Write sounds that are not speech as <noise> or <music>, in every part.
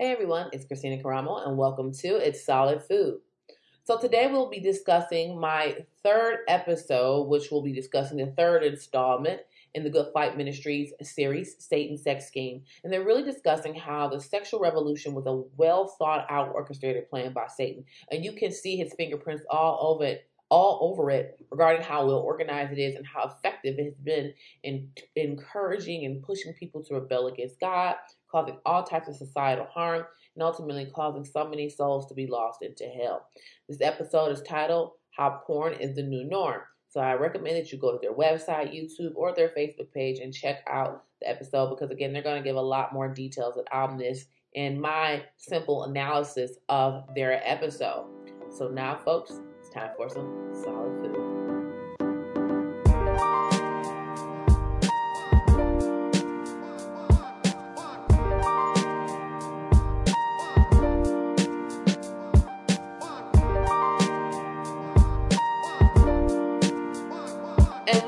Hey everyone, it's Christina Caramo and welcome to It's Solid Food. So today we'll be discussing my third episode, which will be discussing the third installment in the Good Fight Ministries series, Satan's Sex Scheme. And they're really discussing how the sexual revolution was a well thought out orchestrated plan by Satan. And you can see his fingerprints all over it all over it regarding how well organized it is and how effective it has been in encouraging and pushing people to rebel against God, causing all types of societal harm, and ultimately causing so many souls to be lost into hell. This episode is titled How Porn is the New Norm. So I recommend that you go to their website, YouTube, or their Facebook page and check out the episode because, again, they're going to give a lot more details that I'll miss in my simple analysis of their episode. So now, folks, it's time for some solid food.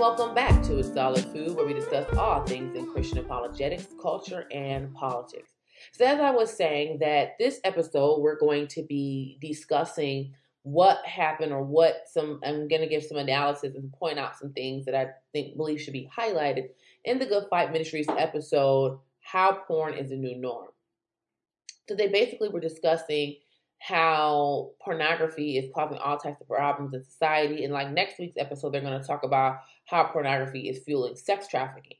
Welcome back to It's Solid Food, where we discuss all things in Christian apologetics, culture, and politics. So, as I was saying, that this episode we're going to be discussing what happened or what some I'm going to give some analysis and point out some things that I think believe should be highlighted in the Good Fight Ministries episode how porn is a new norm. So they basically were discussing how pornography is causing all types of problems in society and like next week's episode they're going to talk about how pornography is fueling sex trafficking.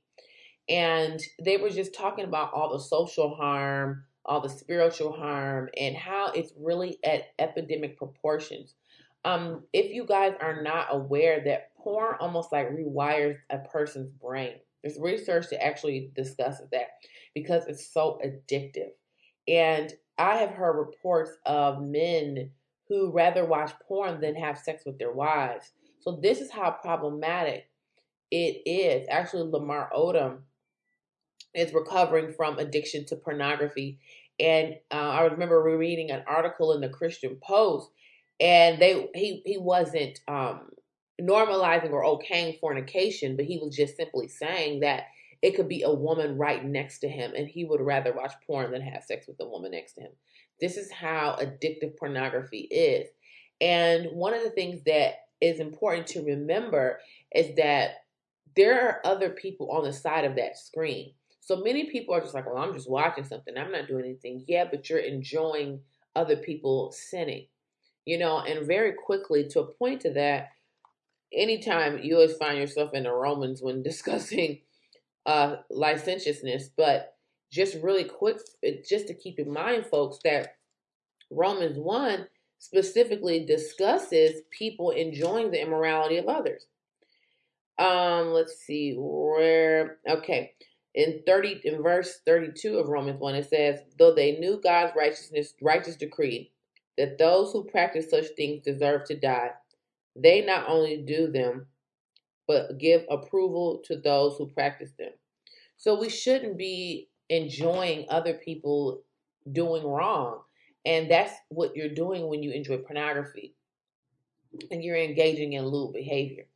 And they were just talking about all the social harm all the spiritual harm, and how it's really at epidemic proportions. Um, if you guys are not aware that porn almost like rewires a person's brain, there's research that actually discusses that because it's so addictive. And I have heard reports of men who rather watch porn than have sex with their wives. So this is how problematic it is. Actually, Lamar Odom is recovering from addiction to pornography. And uh, I remember reading an article in the Christian Post, and they he he wasn't um, normalizing or okaying fornication, but he was just simply saying that it could be a woman right next to him, and he would rather watch porn than have sex with the woman next to him. This is how addictive pornography is. And one of the things that is important to remember is that there are other people on the side of that screen. So many people are just like, well, I'm just watching something. I'm not doing anything. Yeah, but you're enjoying other people sinning, you know, and very quickly to a point to that, anytime you always find yourself in the Romans when <laughs> discussing uh, licentiousness, but just really quick, just to keep in mind, folks, that Romans 1 specifically discusses people enjoying the immorality of others. Um, let's see where, okay. In 30 in verse 32 of Romans 1 it says though they knew God's righteousness righteous decree that those who practice such things deserve to die they not only do them but give approval to those who practice them. So we shouldn't be enjoying other people doing wrong and that's what you're doing when you enjoy pornography and you're engaging in lewd behavior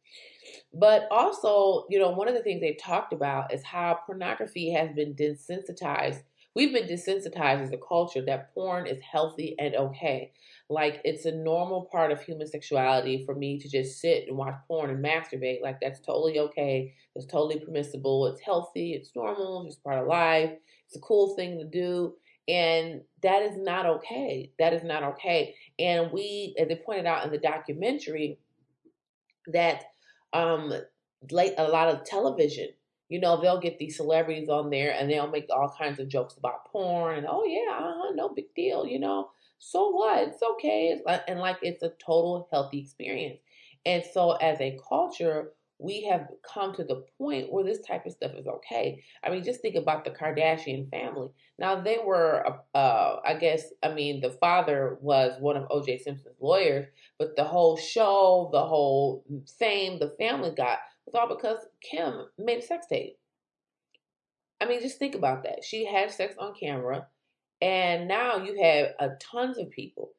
but also, you know, one of the things they've talked about is how pornography has been desensitized. We've been desensitized as a culture that porn is healthy and okay. Like it's a normal part of human sexuality for me to just sit and watch porn and masturbate. Like that's totally okay. It's totally permissible. It's healthy. It's normal. It's part of life. It's a cool thing to do. And that is not okay. That is not okay. And we, as they pointed out in the documentary, that um like a lot of television. You know, they'll get these celebrities on there and they'll make all kinds of jokes about porn and oh yeah, uh-huh, no big deal, you know. So what? It's okay. It's like, and like it's a total healthy experience. And so as a culture, we have come to the point where this type of stuff is okay. I mean, just think about the Kardashian family. Now, they were, uh, uh I guess, I mean, the father was one of O.J. Simpson's lawyers, but the whole show, the whole fame the family got was all because Kim made a sex tape. I mean, just think about that. She had sex on camera, and now you have a uh, tons of people.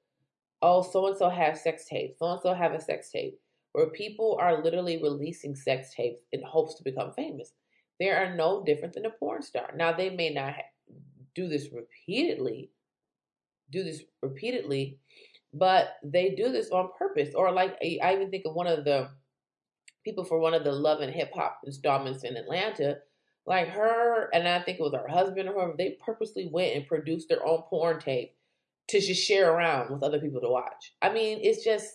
Oh, so and so have sex tapes. So and so have a sex tape where people are literally releasing sex tapes in hopes to become famous. They are no different than a porn star. Now, they may not do this repeatedly, do this repeatedly, but they do this on purpose. Or like I even think of one of the people for one of the Love and Hip Hop installments in Atlanta. Like her, and I think it was her husband or whoever, they purposely went and produced their own porn tape to just share around with other people to watch. I mean, it's just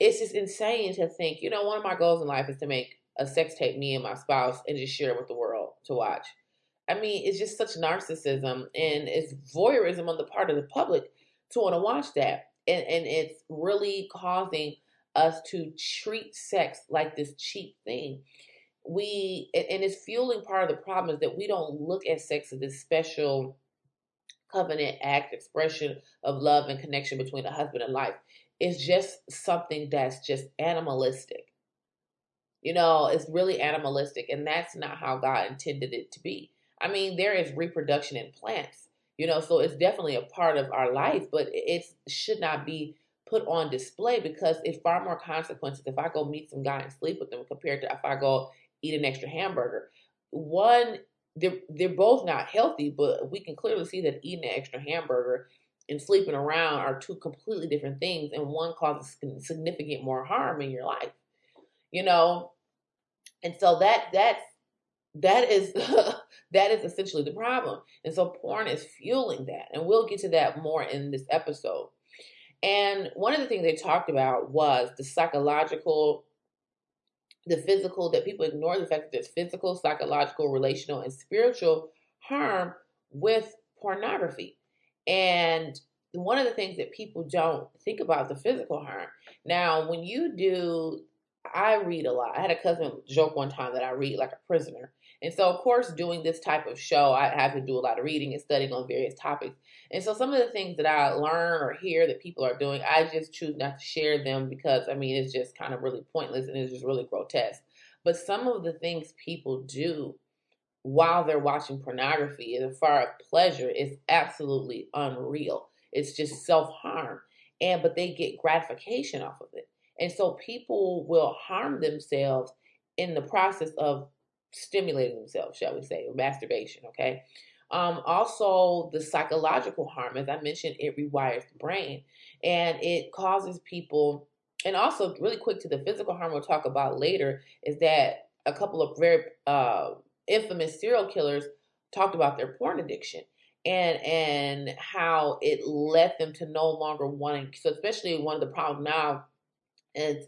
it's just insane to think, you know, one of my goals in life is to make a sex tape, me and my spouse, and just share it with the world to watch. I mean, it's just such narcissism and it's voyeurism on the part of the public to want to watch that. And, and it's really causing us to treat sex like this cheap thing. We, and it's fueling part of the problem is that we don't look at sex as this special covenant act, expression of love and connection between a husband and wife. It's just something that's just animalistic. You know, it's really animalistic, and that's not how God intended it to be. I mean, there is reproduction in plants, you know, so it's definitely a part of our life, but it should not be put on display because it's far more consequences if I go meet some guy and sleep with them compared to if I go eat an extra hamburger. One they're they're both not healthy, but we can clearly see that eating an extra hamburger and sleeping around are two completely different things, and one causes significant more harm in your life. You know, and so that that's that is <laughs> that is essentially the problem, and so porn is fueling that, and we'll get to that more in this episode. And one of the things they talked about was the psychological the physical, that people ignore the fact that there's physical, psychological, relational, and spiritual harm with pornography. And one of the things that people don't think about the physical harm. Now, when you do, I read a lot. I had a cousin joke one time that I read like a prisoner. And so, of course, doing this type of show, I have to do a lot of reading and studying on various topics. And so, some of the things that I learn or hear that people are doing, I just choose not to share them because, I mean, it's just kind of really pointless and it's just really grotesque. But some of the things people do while they're watching pornography, the far of pleasure, is absolutely unreal. It's just self harm, and but they get gratification off of it, and so people will harm themselves in the process of stimulating themselves, shall we say, masturbation, okay? Um, also, the psychological harm, as I mentioned, it rewires the brain and it causes people, and also, really quick to the physical harm we'll talk about later, is that a couple of very uh, infamous serial killers talked about their porn addiction and and how it led them to no longer wanting so especially one of the problems now is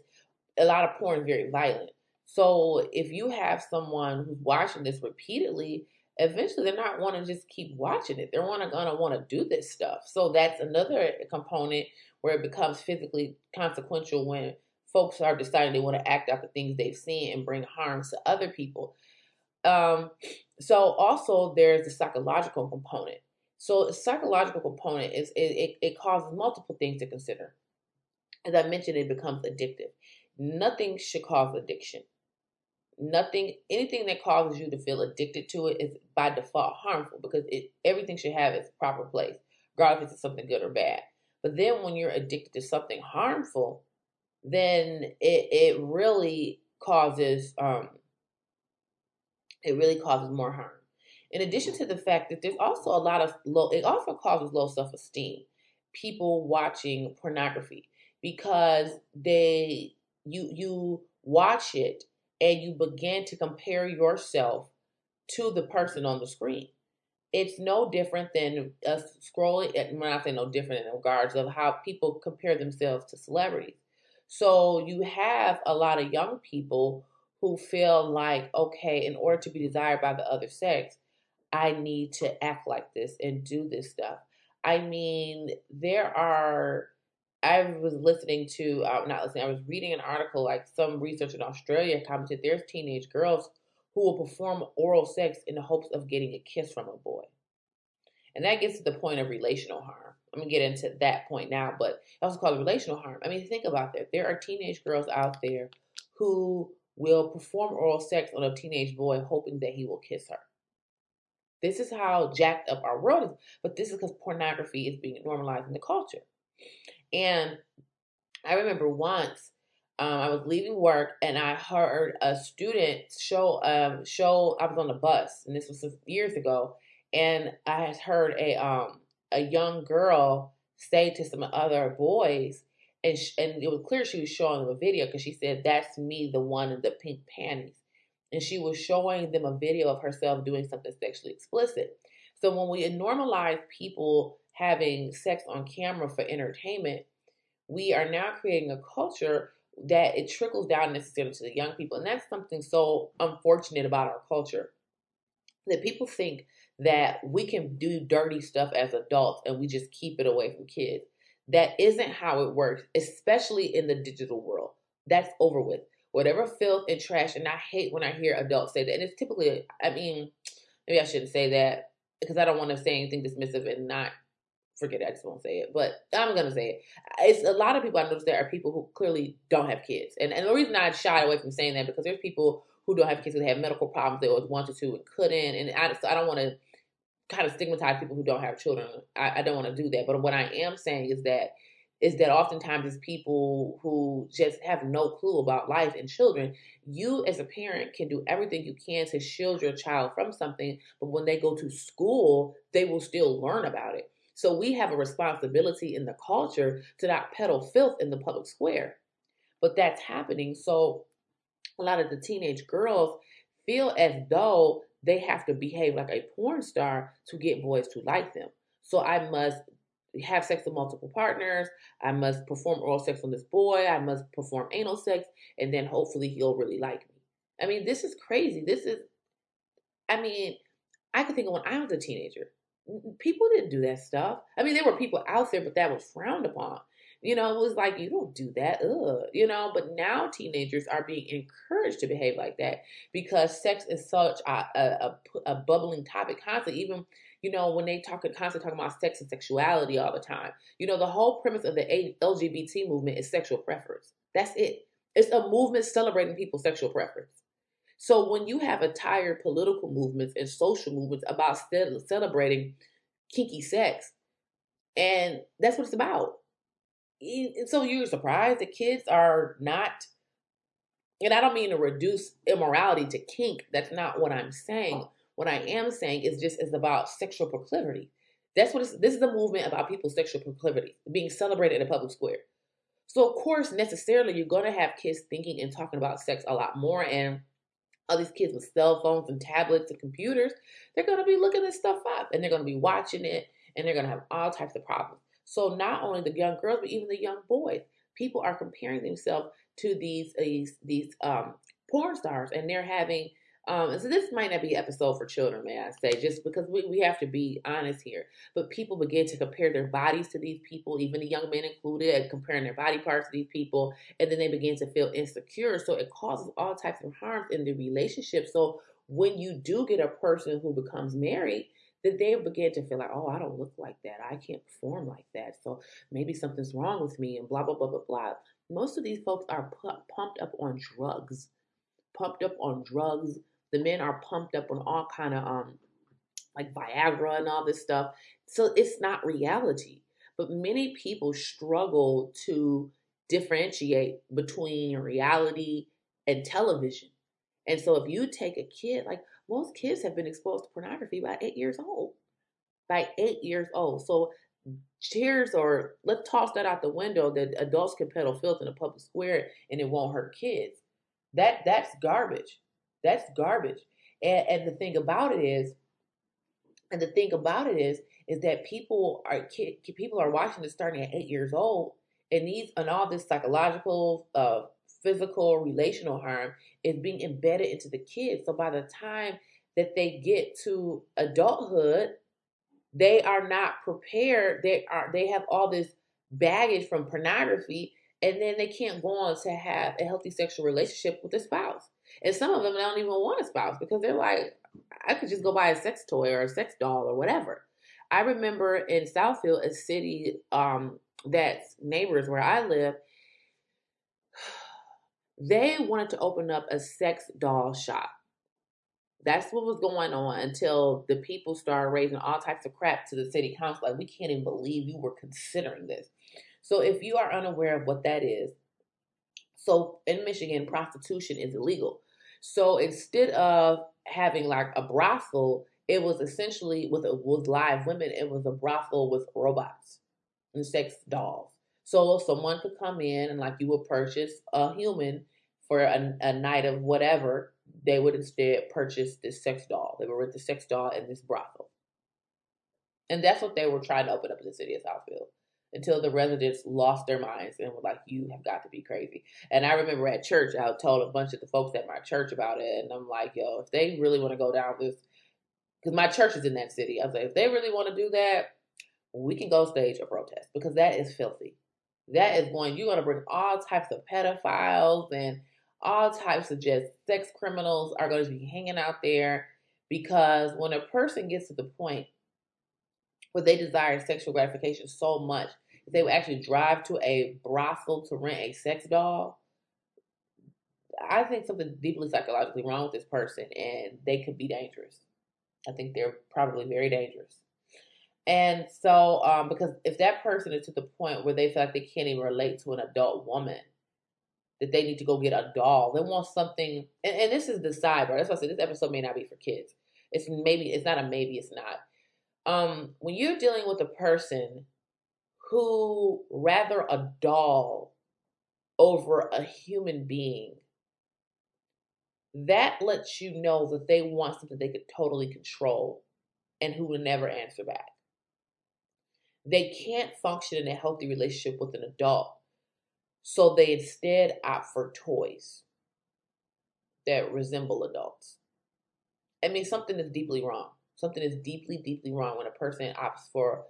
a lot of porn is very violent so if you have someone who's watching this repeatedly, eventually they're not want to just keep watching it. They're wanna gonna want to do this stuff. So that's another component where it becomes physically consequential when folks are deciding they want to act out the things they've seen and bring harms to other people. Um, so also there's the psychological component. So the psychological component is it, it, it causes multiple things to consider. As I mentioned, it becomes addictive. Nothing should cause addiction nothing anything that causes you to feel addicted to it is by default harmful because it everything should have its proper place regardless if it's something good or bad but then when you're addicted to something harmful then it it really causes um it really causes more harm in addition to the fact that there's also a lot of low it also causes low self-esteem people watching pornography because they you you watch it and you begin to compare yourself to the person on the screen. It's no different than us scrolling. When I say no different in regards of how people compare themselves to celebrities. So you have a lot of young people who feel like, okay, in order to be desired by the other sex, I need to act like this and do this stuff. I mean, there are I was listening to, uh, not listening, I was reading an article like some research in Australia commented there's teenage girls who will perform oral sex in the hopes of getting a kiss from a boy. And that gets to the point of relational harm. I'm gonna get into that point now, but also called relational harm. I mean, think about that. There are teenage girls out there who will perform oral sex on a teenage boy hoping that he will kiss her. This is how jacked up our world is, but this is because pornography is being normalized in the culture. And I remember once um, I was leaving work and I heard a student show um, show I was on the bus and this was years ago and I had heard a um, a young girl say to some other boys, and sh- and it was clear she was showing them a video because she said, "That's me, the one in the pink panties," and she was showing them a video of herself doing something sexually explicit. So when we normalize people having sex on camera for entertainment, we are now creating a culture that it trickles down necessarily to the young people, and that's something so unfortunate about our culture that people think that we can do dirty stuff as adults and we just keep it away from kids. That isn't how it works, especially in the digital world. That's over with. Whatever filth and trash, and I hate when I hear adults say that. And it's typically, I mean, maybe I shouldn't say that because I don't want to say anything dismissive and not forget it. I just won't say it, but I'm gonna say it. It's a lot of people I notice there are people who clearly don't have kids, and and the reason I shy away from saying that because there's people who don't have kids who have medical problems they always wanted to and couldn't, and I so I don't want to kind of stigmatize people who don't have children. I, I don't want to do that. But what I am saying is that is that oftentimes it's people who just have no clue about life and children. You as a parent can do everything you can to shield your child from something, but when they go to school, they will still learn about it. So we have a responsibility in the culture to not peddle filth in the public square. But that's happening. So a lot of the teenage girls feel as though they have to behave like a porn star to get boys to like them. So I must have sex with multiple partners. I must perform oral sex on this boy. I must perform anal sex, and then hopefully he'll really like me. I mean, this is crazy. This is, I mean, I could think of when I was a teenager. People didn't do that stuff. I mean, there were people out there, but that was frowned upon. You know, it was like, you don't do that. Ugh. You know, but now teenagers are being encouraged to behave like that because sex is such a, a, a bubbling topic constantly. Even, you know, when they talk constantly talking about sex and sexuality all the time. You know, the whole premise of the LGBT movement is sexual preference. That's it. It's a movement celebrating people's sexual preference. So when you have entire political movements and social movements about celebrating kinky sex, and that's what it's about and so you're surprised that kids are not and I don't mean to reduce immorality to kink. That's not what I'm saying. Oh. What I am saying is just is about sexual proclivity. That's what this is a movement about people's sexual proclivity being celebrated in a public square. So of course, necessarily, you're going to have kids thinking and talking about sex a lot more, and all these kids with cell phones and tablets and computers, they're going to be looking this stuff up, and they're going to be watching it, and they're going to have all types of problems. So not only the young girls, but even the young boys, people are comparing themselves to these these these um, porn stars, and they're having. Um, so this might not be episode for children, may I say, just because we, we have to be honest here. But people begin to compare their bodies to these people, even the young men included, comparing their body parts to these people, and then they begin to feel insecure. So it causes all types of harms in the relationship. So when you do get a person who becomes married, that they begin to feel like, oh, I don't look like that. I can't perform like that. So maybe something's wrong with me and blah, blah, blah, blah, blah. Most of these folks are pumped up on drugs, pumped up on drugs. The men are pumped up on all kind of, um, like Viagra and all this stuff. So it's not reality. But many people struggle to differentiate between reality and television. And so if you take a kid, like most kids have been exposed to pornography by eight years old. By eight years old. So cheers or let's toss that out the window that adults can peddle filth in a public square and it won't hurt kids. That that's garbage. That's garbage. And, and the thing about it is, and the thing about it is, is that people are kid, people are watching this starting at eight years old, and these and all this psychological uh, physical, relational harm is being embedded into the kids. So by the time that they get to adulthood, they are not prepared. They are they have all this baggage from pornography, and then they can't go on to have a healthy sexual relationship with a spouse. And some of them don't even want a spouse because they're like, I could just go buy a sex toy or a sex doll or whatever. I remember in Southfield, a city um, that's neighbors where I live, they wanted to open up a sex doll shop. That's what was going on until the people started raising all types of crap to the city council. Like, we can't even believe you were considering this. So, if you are unaware of what that is, so in Michigan, prostitution is illegal. So, instead of having like a brothel, it was essentially with a, with live women. It was a brothel with robots and sex dolls. So someone could come in and like you would purchase a human for a, a night of whatever. They would instead purchase this sex doll. They would rent the sex doll in this brothel. And that's what they were trying to open up in the city of Southfield until the residents lost their minds and were like, "You have got to be crazy." And I remember at church, I told a bunch of the folks at my church about it, and I'm like, "Yo, if they really want to go down this, because my church is in that city, I was like, if they really want to do that, we can go stage a protest because that is filthy. That is going. You're going to bring all types of pedophiles and all types of just sex criminals are going to be hanging out there because when a person gets to the point where they desire sexual gratification so much that they would actually drive to a brothel to rent a sex doll, I think something deeply psychologically wrong with this person and they could be dangerous. I think they're probably very dangerous. And so, um, because if that person is to the point where they feel like they can't even relate to an adult woman, that they need to go get a doll, they want something. And, and this is the sidebar. That's why I said this episode may not be for kids. It's maybe it's not a maybe. It's not. Um, when you're dealing with a person who rather a doll over a human being, that lets you know that they want something they could totally control and who will never answer back. They can't function in a healthy relationship with an adult, so they instead opt for toys that resemble adults. I mean, something is deeply wrong. Something is deeply, deeply wrong when a person opts for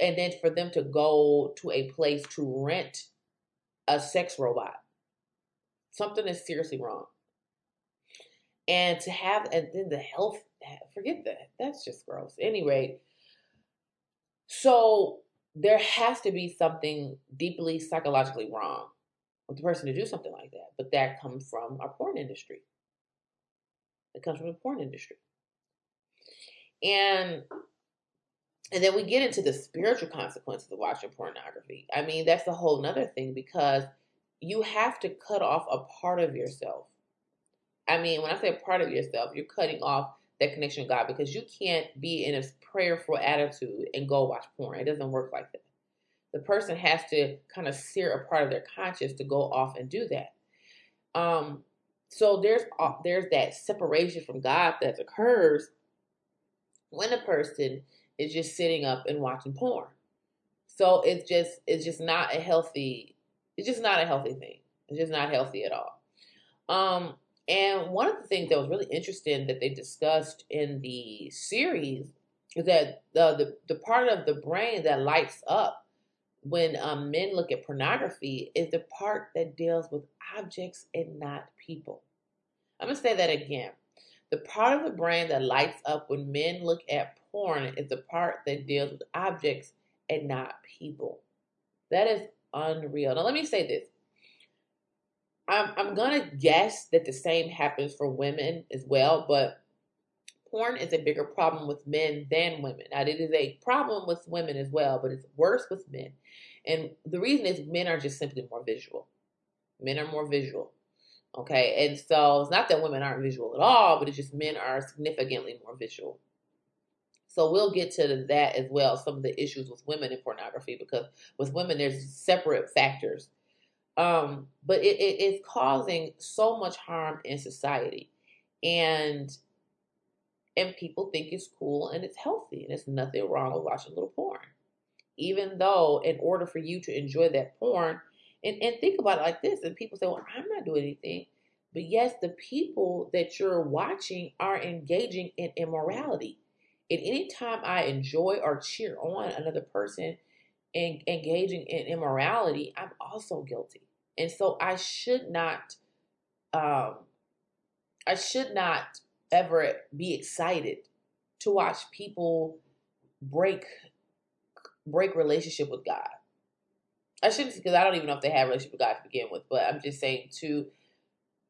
and then for them to go to a place to rent a sex robot. Something is seriously wrong. And to have and then the health forget that. That's just gross. Anyway so there has to be something deeply psychologically wrong with the person to do something like that but that comes from our porn industry it comes from the porn industry and and then we get into the spiritual consequences of watching pornography. I mean, that's a whole nother thing because you have to cut off a part of yourself. I mean, when I say part of yourself, you're cutting off that connection with God because you can't be in a prayerful attitude and go watch porn. It doesn't work like that. The person has to kind of sear a part of their conscience to go off and do that. Um, so there's uh, there's that separation from God that occurs when a person is just sitting up and watching porn. So it's just it's just not a healthy it's just not a healthy thing. It's just not healthy at all. Um and one of the things that was really interesting that they discussed in the series is that the the, the part of the brain that lights up when um, men look at pornography is the part that deals with objects and not people. I'm to say that again. The part of the brain that lights up when men look at porn is the part that deals with objects and not people. That is unreal. Now, let me say this. I'm, I'm to guess that the same happens for women as well, but porn is a bigger problem with men than women. Now, it is a problem with women as well, but it's worse with men. And the reason is men are just simply more visual. Men are more visual. Okay. And so it's not that women aren't visual at all, but it's just men are significantly more visual. So we'll get to that as well. Some of the issues with women in pornography, because with women there's separate factors, um, but it, it, it's causing so much harm in society, and and people think it's cool and it's healthy, and there's nothing wrong with watching a little porn, even though in order for you to enjoy that porn, and and think about it like this, and people say, well, I'm not doing anything. But yes, the people that you're watching are engaging in immorality. And anytime I enjoy or cheer on another person and engaging in immorality, I'm also guilty. And so I should not um I should not ever be excited to watch people break break relationship with God. I shouldn't because I don't even know if they have relationship with God to begin with, but I'm just saying to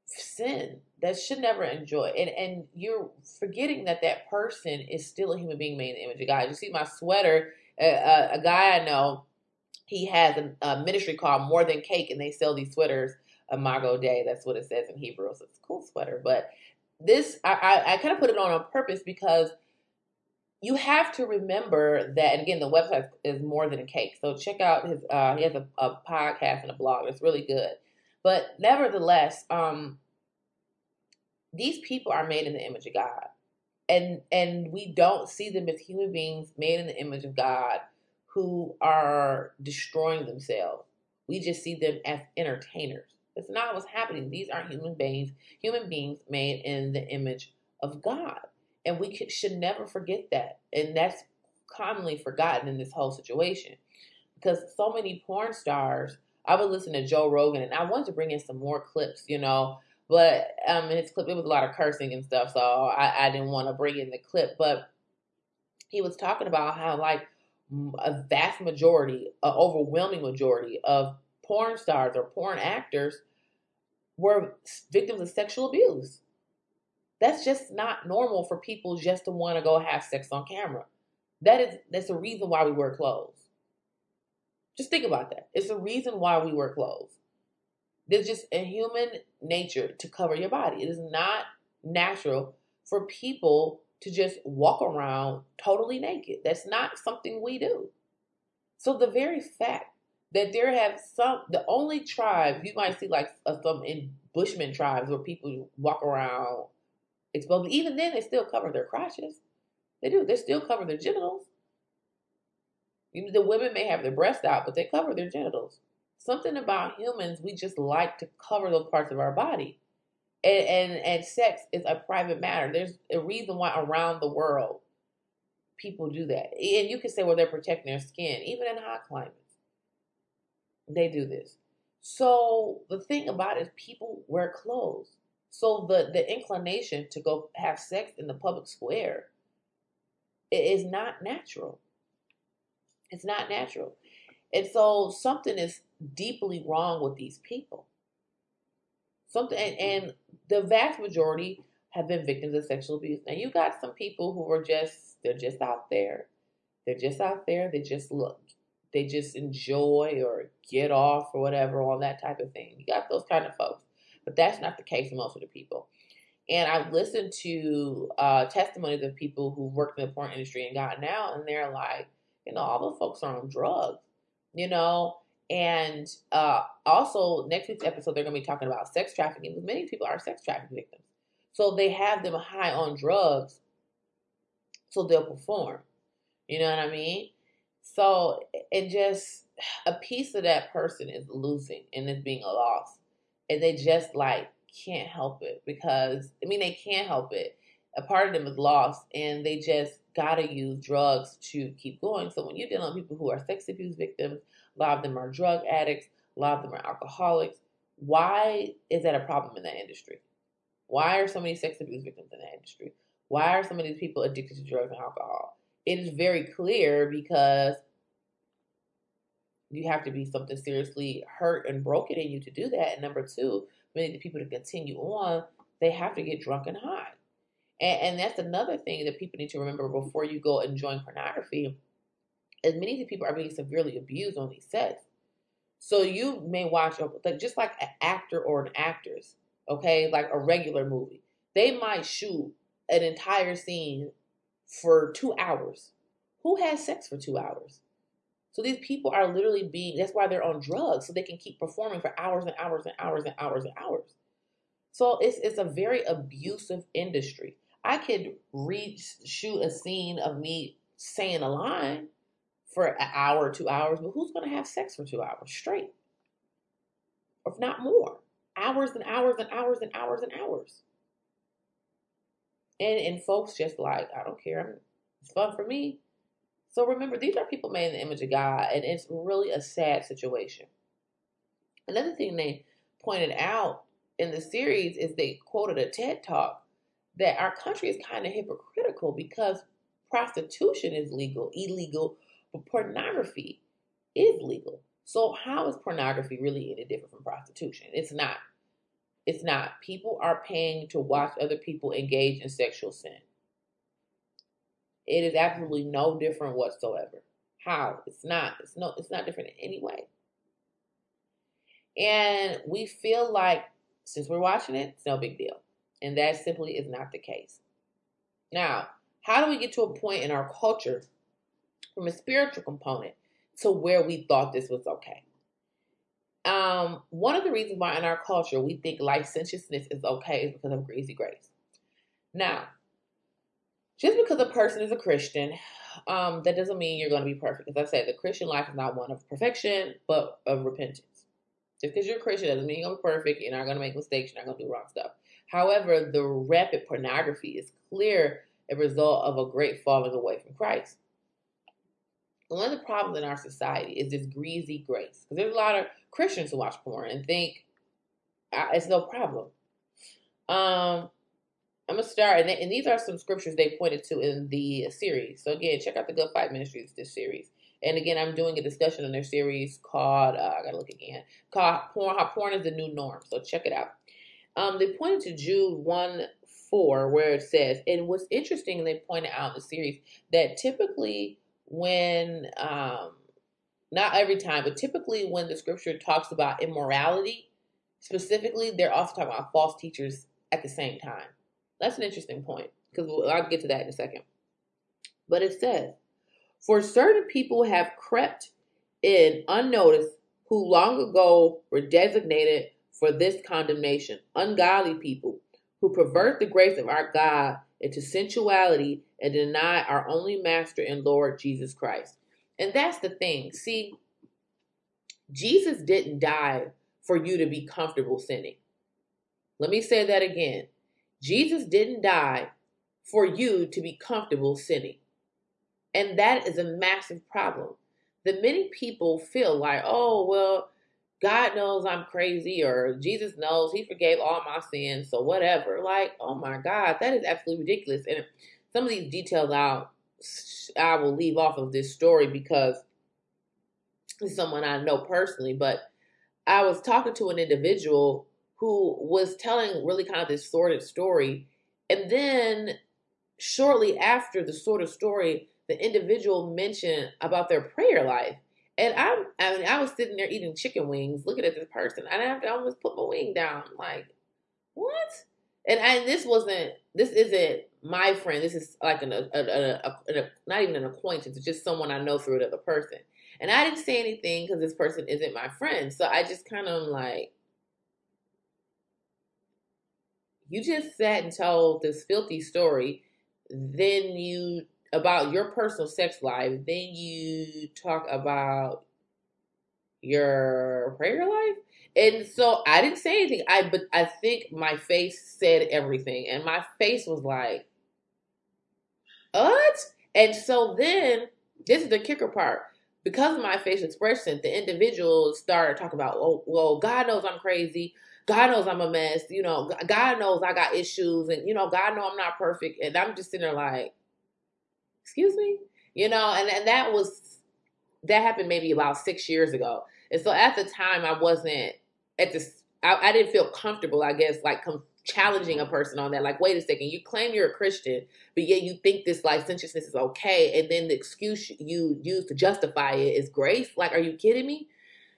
sin that should never enjoy and and you're forgetting that that person is still a human being made in the image of god you see my sweater uh, a guy i know he has a, a, ministry called more than cake and they sell these sweaters imago Dei, that's what it says in hebrew so it's a cool sweater but this i i, I kind of put it on on purpose because you have to remember that, and again, the website is more than a cake. So check out his. Uh, he has a, a podcast and a blog. It's really good. But nevertheless, um, these people are made in the image of God, and and we don't see them as human beings made in the image of God who are destroying themselves. We just see them as entertainers. That's not what's happening. These aren't human beings, human beings made in the image of God. And we should never forget that. And that's commonly forgotten in this whole situation because so many porn stars. I would listen to Joe Rogan, and I wanted to bring in some more clips, you know, but um, in his clip it was a lot of cursing and stuff, so I, I didn't want to bring in the clip. But he was talking about how like a vast majority, an overwhelming majority of porn stars or porn actors were victims of sexual abuse. That's just not normal for people just to want to go have sex on camera. That is that's the reason why we wear clothes. Just think about that. It's the reason why we wear clothes. There's just a human nature to cover your body. It is not natural for people to just walk around totally naked. That's not something we do. So the very fact that there have some, the only tribe you might see like uh, some in Bushman tribes where people walk around exposed. Even then, they still cover their crotches. They do. They still cover their genitals. The women may have their breasts out, but they cover their genitals. Something about humans, we just like to cover those parts of our body. And, and, and sex is a private matter. There's a reason why around the world people do that. And you can say, well, they're protecting their skin, even in hot climates. They do this. So the thing about it is people wear clothes. So the the inclination to go have sex in the public square is not natural. It's not natural. And so something is deeply wrong with these people. Something and, and the vast majority have been victims of sexual abuse. Now you got some people who are just they're just out there. They're just out there. They just look they just enjoy or get off or whatever, all that type of thing. You got those kind of folks. But that's not the case for most of the people. And I've listened to uh, testimonies of people who've worked in the porn industry and gotten out, and they're like, you know, all the folks are on drugs, you know. And uh, also, next week's episode, they're going to be talking about sex trafficking many people are sex trafficking victims. So they have them high on drugs so they'll perform. You know what I mean? So it just, a piece of that person is losing and it's being lost and they just like can't help it because I mean they can't help it. A part of them is lost and they just gotta use drugs to keep going. So when you're dealing with people who are sex abuse victims, a lot of them are drug addicts, a lot of them are alcoholics. Why is that a problem in that industry? Why are so many sex abuse victims in that industry? Why are of these people addicted to drugs and alcohol? It is very clear because you have to be something seriously hurt and broken in you to do that. And number two, many of the people to continue on, they have to get drunk and high. And, and that's another thing that people need to remember before you go and join pornography. As many of the people are being severely abused on these sets. So you may watch, like just like an actor or an actress, okay, like a regular movie. They might shoot an entire scene for two hours. Who has sex for two hours? So these people are literally being, that's why they're on drugs, so they can keep performing for hours and hours and hours and hours and hours. So it's, it's a very abusive industry. I could read, shoot a scene of me saying a line for an hour, two hours, but who's going to have sex for two hours straight? If not more. Hours and hours and hours and hours and hours. And, and folks just like, I don't care. It's fun for me. So remember, these are people made in the image of God, and it's really a sad situation. Another thing they pointed out in the series is they quoted a TED talk that our country is kind of hypocritical because prostitution is legal, illegal, but pornography is legal. So how is pornography really any different from prostitution? It's not. It's not. People are paying to watch other people engage in sexual sin. It is absolutely no different whatsoever. How? It's not. It's no. It's not different in any way. And we feel like since we're watching it, it's no big deal. And that simply is not the case. Now, How do we get to a point in our culture from a spiritual component to where we thought this was okay? Um, one of the reasons why in our culture we think licentiousness is okay is because of greasy grace. Now, just because a person is a Christian, um, that doesn't mean you're going to be perfect. As I said, the Christian life is not one of perfection, but of repentance. Just because you're a Christian doesn't mean you're going to be perfect. You're not going to make mistakes. You're not going to do wrong stuff. However, the rapid pornography is clear a result of a great falling away from Christ. One of the problems in our society is this greasy grace. Because there's a lot of Christians who watch porn and think it's no problem. Um, I'm gonna start, and, and, these are some scriptures they pointed to in the series. So again, check out the Good Fight Ministries this series. And again, I'm doing a discussion on their series called uh, I gotta look again called porn. How porn is the new norm. So check it out. Um, they pointed to Jude one four where it says, and what's interesting, they pointed out in the series that typically when um, not every time, but typically when the scripture talks about immorality, specifically, they're also talking about false teachers at the same time. That's an interesting point because I'll get to that in a second. But it says, For certain people have crept in unnoticed who long ago were designated for this condemnation, ungodly people who pervert the grace of our God into sensuality and deny our only master and Lord Jesus Christ. And that's the thing. See, Jesus didn't die for you to be comfortable sinning. Let me say that again. Jesus didn't die for you to be comfortable sinning. And that is a massive problem. That many people feel like, oh, well, God knows I'm crazy, or Jesus knows He forgave all my sins, so whatever. Like, oh my God, that is absolutely ridiculous. And some of these details I'll I will leave off of this story because it's someone I know personally. But I was talking to an individual who was telling really kind of this sordid story. And then shortly after the sort of story, the individual mentioned about their prayer life. And I'm, I mean, I was sitting there eating chicken wings, looking at this person, and I have to almost put my wing down. Like, what? And and this wasn't, this isn't my friend. This is like an, a, a, a, not even an acquaintance. Just someone I know through another person. And I didn't say anything because this person isn't my friend. So I just kind of like, you just sat and told this filthy story, then you about your personal sex life, then you talk about your prayer life. And so I didn't say anything. I but I think my face said everything. And my face was like, What? And so then this is the kicker part. Because of my facial expression, the individual started talking about, oh, well, God knows I'm crazy. God knows I'm a mess. You know, God knows I got issues, and you know, God knows I'm not perfect. And I'm just sitting there like, excuse me, you know, and and that was that happened maybe about six years ago. And so at the time, I wasn't at this. I, I didn't feel comfortable. I guess like com- challenging a person on that. Like, wait a second, you claim you're a Christian, but yet you think this licentiousness is okay, and then the excuse you use to justify it is grace. Like, are you kidding me?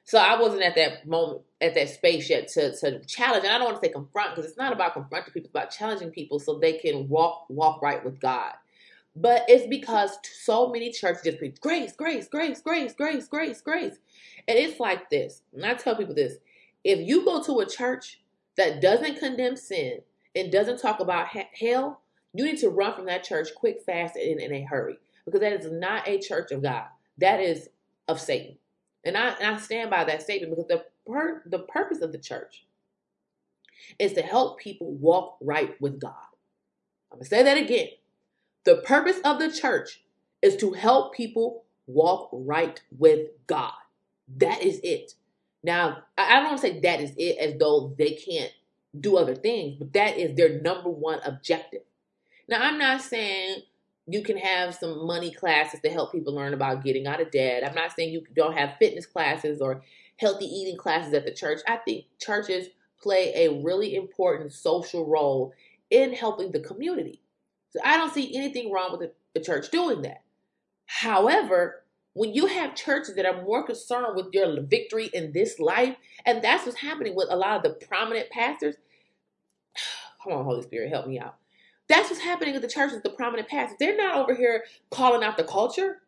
So I wasn't at that moment, at that space yet to, to challenge. And I don't want to say confront because it's not about confronting people, it's about challenging people so they can walk walk right with God. But it's because so many churches just preach grace, grace, grace, grace, grace, grace, grace. And it's like this. And I tell people this. If you go to a church that doesn't condemn sin and doesn't talk about hell, you need to run from that church quick, fast, and in a hurry. Because that is not a church of God. That is of Satan. And I, and I stand by that statement because the, per, the purpose of the church is to help people walk right with God. I'm going to say that again. The purpose of the church is to help people walk right with God. That is it. Now, I don't want to say that is it as though they can't do other things, but that is their number one objective. Now, I'm not saying you can have some money classes to help people learn about getting out of debt. I'm not saying you don't have fitness classes or healthy eating classes at the church. I think churches play a really important social role in helping the community. So I don't see anything wrong with the, the church doing that. However, when you have churches that are more concerned with your victory in this life, and that's what's happening with a lot of the prominent pastors. <sighs> Come on, Holy Spirit, help me out. That's what's happening at the churches, the prominent pastors. They're not over here calling out the culture.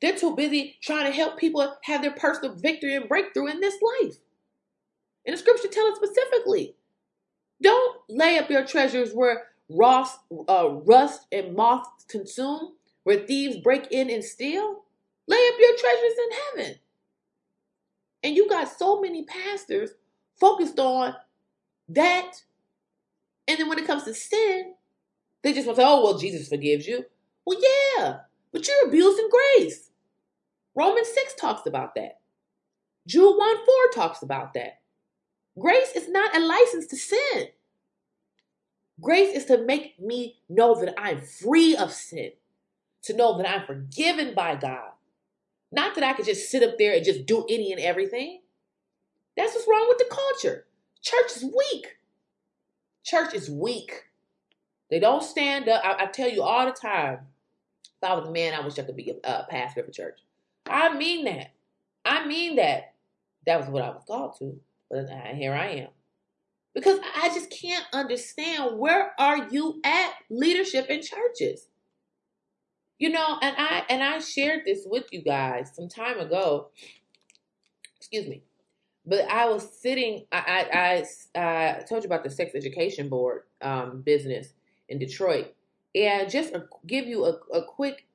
They're too busy trying to help people have their personal victory and breakthrough in this life. And the scripture tells us specifically don't lay up your treasures where rust, uh, rust and moths consume, where thieves break in and steal. Lay up your treasures in heaven. And you got so many pastors focused on that. And then when it comes to sin, they just want to say, oh, well, Jesus forgives you. Well, yeah, but you're abusing grace. Romans 6 talks about that. Jude 1 4 talks about that. Grace is not a license to sin. Grace is to make me know that I'm free of sin, to know that I'm forgiven by God. Not that I could just sit up there and just do any and everything. That's what's wrong with the culture. Church is weak. Church is weak. They don't stand up. I, I tell you all the time. If I was a man, I wish I could be a, pastor of a church. I mean that. I mean that. That was what I was called to. But here I am. Because I just can't understand where are you at leadership in churches? You know, and I and I shared this with you guys some time ago. Excuse me. But I was sitting. I I, I, I told you about the sex education board um, business in Detroit, and just a, give you a, a quick.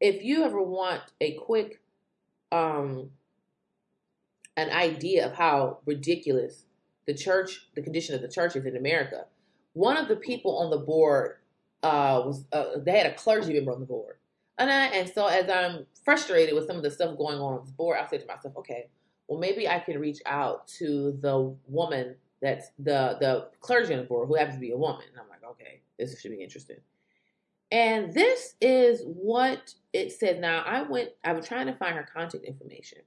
If you ever want a quick, um, an idea of how ridiculous the church, the condition of the churches in America. One of the people on the board uh, was uh, they had a clergy member on the board, and I, and so as I'm frustrated with some of the stuff going on on this board, I said to myself, okay, well maybe I can reach out to the woman that's the the clergy on the board who happens to be a woman. And I'm like, okay, this should be interesting. And this is what it said. Now I went, I was trying to find her contact information.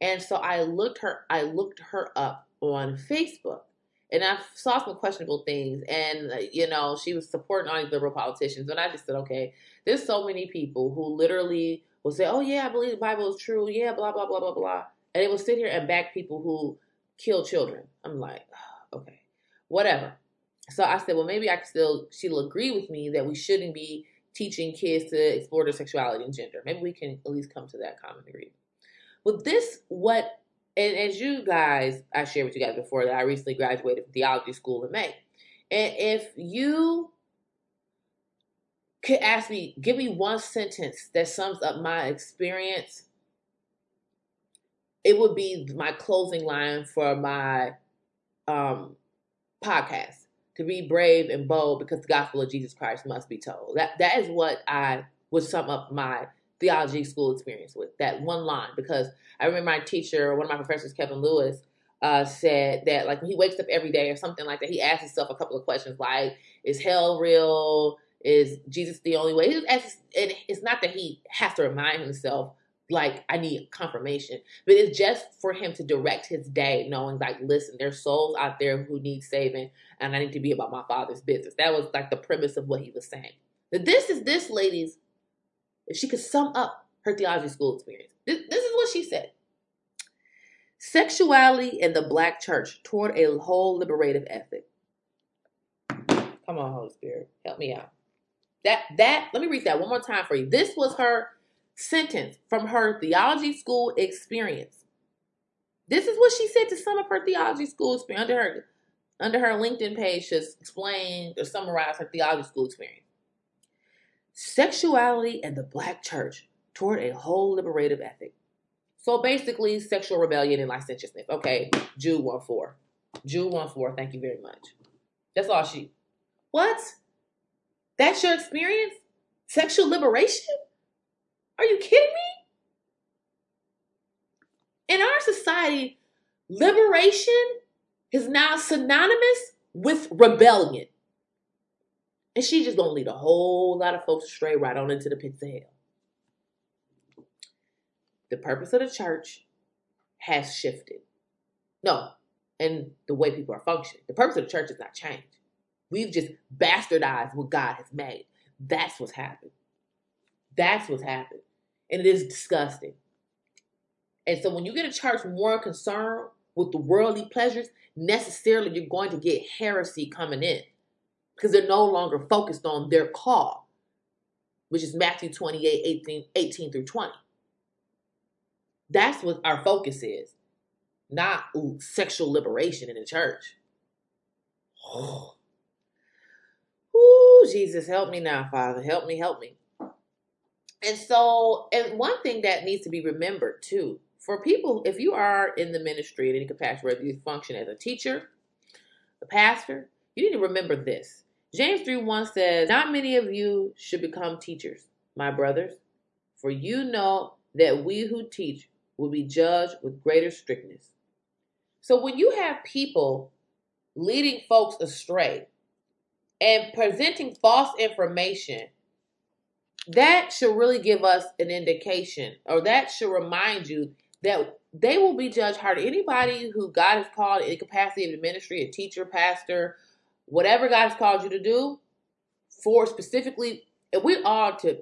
And so I looked her, I looked her up on Facebook. And I saw some questionable things, and uh, you know, she was supporting all these liberal politicians. And I just said, okay, there's so many people who literally will say, oh, yeah, I believe the Bible is true. Yeah, blah, blah, blah, blah, blah. And they will sit here and back people who kill children. I'm like, okay, whatever. So I said, well, maybe I can still, she'll agree with me that we shouldn't be teaching kids to explore their sexuality and gender. Maybe we can at least come to that common agreement. Well, this, what and as you guys, I shared with you guys before that I recently graduated from theology school in May. And if you could ask me, give me one sentence that sums up my experience, it would be my closing line for my um, podcast to be brave and bold because the gospel of Jesus Christ must be told. That that is what I would sum up my theology school experience with that one line because I remember my teacher, one of my professors, Kevin Lewis, uh, said that like when he wakes up every day or something like that, he asks himself a couple of questions like, "Is hell real? Is Jesus the only way?" He asks, and it's not that he has to remind himself like I need confirmation, but it's just for him to direct his day, knowing like, listen, there's souls out there who need saving, and I need to be about my father's business. That was like the premise of what he was saying. That this is this lady's if she could sum up her theology school experience, this, this is what she said. Sexuality in the black church toward a whole liberative ethic. Come on, Holy Spirit, help me out. That that let me read that one more time for you. This was her sentence from her theology school experience. This is what she said to sum up her theology school experience under her under her LinkedIn page to explain or summarize her theology school experience sexuality and the black church toward a whole liberative ethic. So basically, sexual rebellion and licentiousness. Okay, Jude 1 4. Jude 1 4, thank you very much. That's all she. What? That's your experience? Sexual liberation? Are you kidding me? In our society, liberation is now synonymous with rebellion. And she just gonna lead a whole lot of folks straight right on into the pits of hell. The purpose of the church has shifted. No, and the way people are functioning. The purpose of the church has not changed. We've just bastardized what God has made. That's what's happened. That's what's happened. And it is disgusting. And so when you get a church more concerned with the worldly pleasures, necessarily you're going to get heresy coming in. Because they're no longer focused on their call, which is Matthew 28 18, 18 through 20. That's what our focus is, not ooh, sexual liberation in the church. Oh. <sighs> Ooh, Jesus, help me now, Father. Help me, help me. And so, and one thing that needs to be remembered too, for people, if you are in the ministry in any capacity, whether you function as a teacher, a pastor, you need to remember this. James 3 1 says, Not many of you should become teachers, my brothers, for you know that we who teach will be judged with greater strictness. So when you have people leading folks astray and presenting false information, that should really give us an indication, or that should remind you that they will be judged hard. Anybody who God has called in capacity of the ministry, a teacher, pastor, whatever God has called you to do, for specifically, and we are to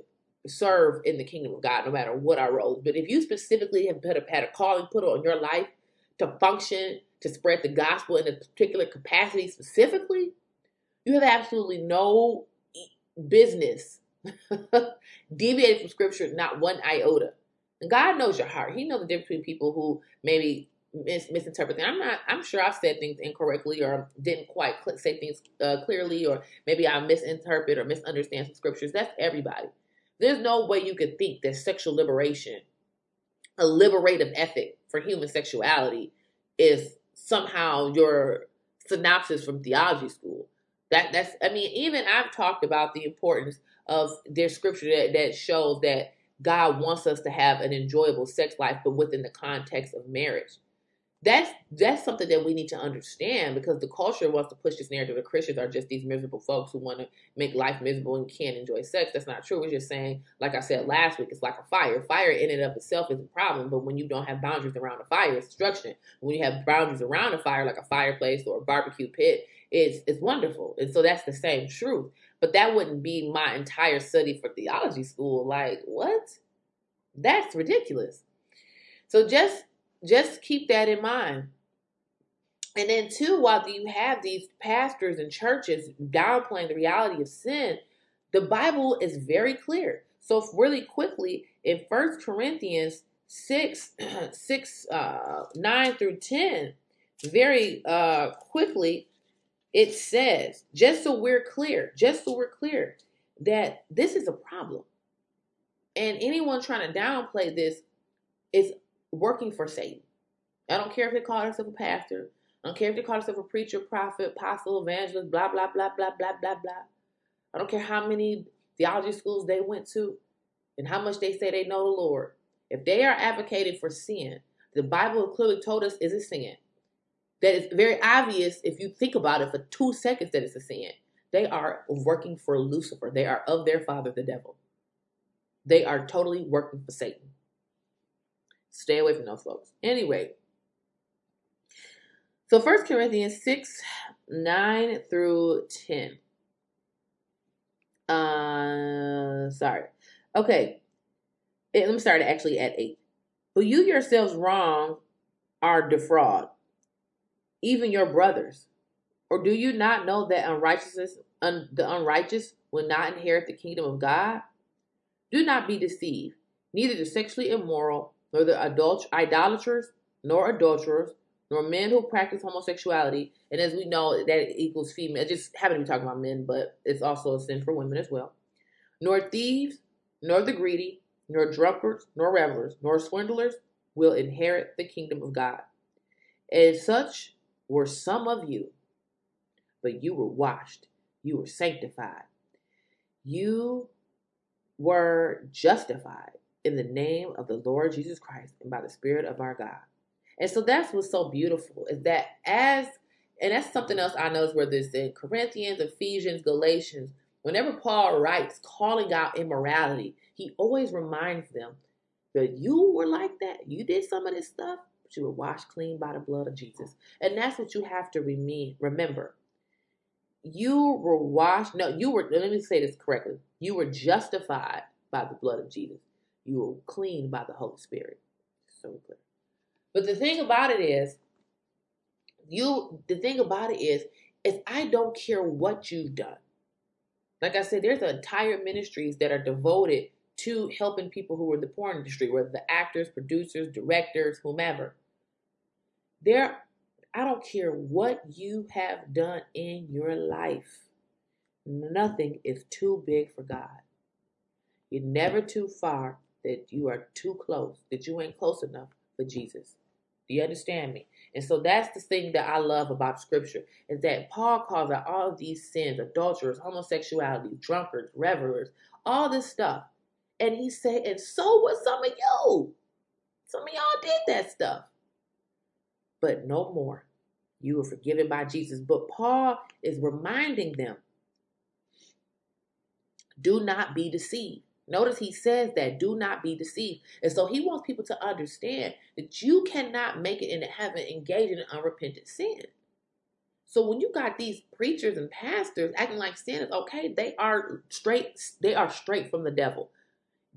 serve in the kingdom of God, no matter what our roles. But if you specifically have put a, had a calling put on your life to function, to spread the gospel in a particular capacity specifically, you have absolutely no business <laughs> deviating from scripture, not one iota. And God knows your heart. He knows the difference between people who maybe mis- misinterpret things. I'm not. I'm sure I've said things incorrectly or didn't quite say things uh, clearly, or maybe I misinterpret or misunderstand some scriptures. That's everybody. There's no way you could think that sexual liberation, a liberative ethic for human sexuality, is somehow your synopsis from theology school. That that's I mean, even I've talked about the importance of their scripture that, that shows that God wants us to have an enjoyable sex life, but within the context of marriage that's that's something that we need to understand because the culture wants to push this narrative that Christians are just these miserable folks who want to make life miserable and can't enjoy sex. That's not true. We're just saying, like I said last week, it's like a fire. Fire in and of itself is a problem, but when you don't have boundaries around a fire, it's destruction. When you have boundaries around a fire, like a fireplace or a barbecue pit, it's it's wonderful. And so that's the same truth. But that wouldn't be my entire study for theology school. Like what? That's ridiculous. So just just keep that in mind. And then, two, while you have these pastors and churches downplaying the reality of sin, the Bible is very clear. So, really quickly, in First Corinthians 6, <clears throat> 6 uh, 9 through 10, very uh, quickly, it says, just so we're clear, just so we're clear, that this is a problem. And anyone trying to downplay this is working for Satan. I don't care if they call themselves a pastor. I don't care if they call themselves a preacher, prophet, apostle, evangelist, blah, blah, blah, blah, blah, blah, blah. I don't care how many theology schools they went to and how much they say they know the Lord. If they are advocating for sin, the Bible clearly told us is a sin. That is very obvious if you think about it for two seconds that it's a sin. They are working for Lucifer. They are of their father, the devil. They are totally working for Satan. Stay away from those folks. Anyway, so First Corinthians 6, 9 through 10. Uh sorry. Okay. It, let me start actually at 8. But you yourselves wrong are defraud, even your brothers. Or do you not know that unrighteousness un, the unrighteous will not inherit the kingdom of God? Do not be deceived. Neither the sexually immoral nor the adult, idolaters, nor adulterers, nor men who practice homosexuality. And as we know, that equals female. Just happen to be talking about men, but it's also a sin for women as well. Nor thieves, nor the greedy, nor drunkards, nor revelers, nor swindlers will inherit the kingdom of God. And such were some of you, but you were washed, you were sanctified, you were justified in the name of the Lord Jesus Christ and by the Spirit of our God. And so that's what's so beautiful is that as, and that's something else I know is where this in Corinthians, Ephesians, Galatians, whenever Paul writes calling out immorality, he always reminds them that you were like that. You did some of this stuff, but you were washed clean by the blood of Jesus. And that's what you have to remember. You were washed, no, you were, let me say this correctly. You were justified by the blood of Jesus you will clean by the Holy Spirit. So clear. But the thing about it is, you the thing about it is, is I don't care what you've done. Like I said, there's entire ministries that are devoted to helping people who are in the porn industry, whether the actors, producers, directors, whomever. There, I don't care what you have done in your life. Nothing is too big for God. You're never too far that you are too close, that you ain't close enough for Jesus. Do you understand me? And so that's the thing that I love about scripture is that Paul calls out all of these sins, adulterers, homosexuality, drunkards, revelers, all this stuff. And he said, and so was some of you. Some of y'all did that stuff. But no more. You were forgiven by Jesus. But Paul is reminding them do not be deceived. Notice he says that do not be deceived. And so he wants people to understand that you cannot make it into heaven engaging in unrepentant sin. So when you got these preachers and pastors acting like sin is okay, they are straight, they are straight from the devil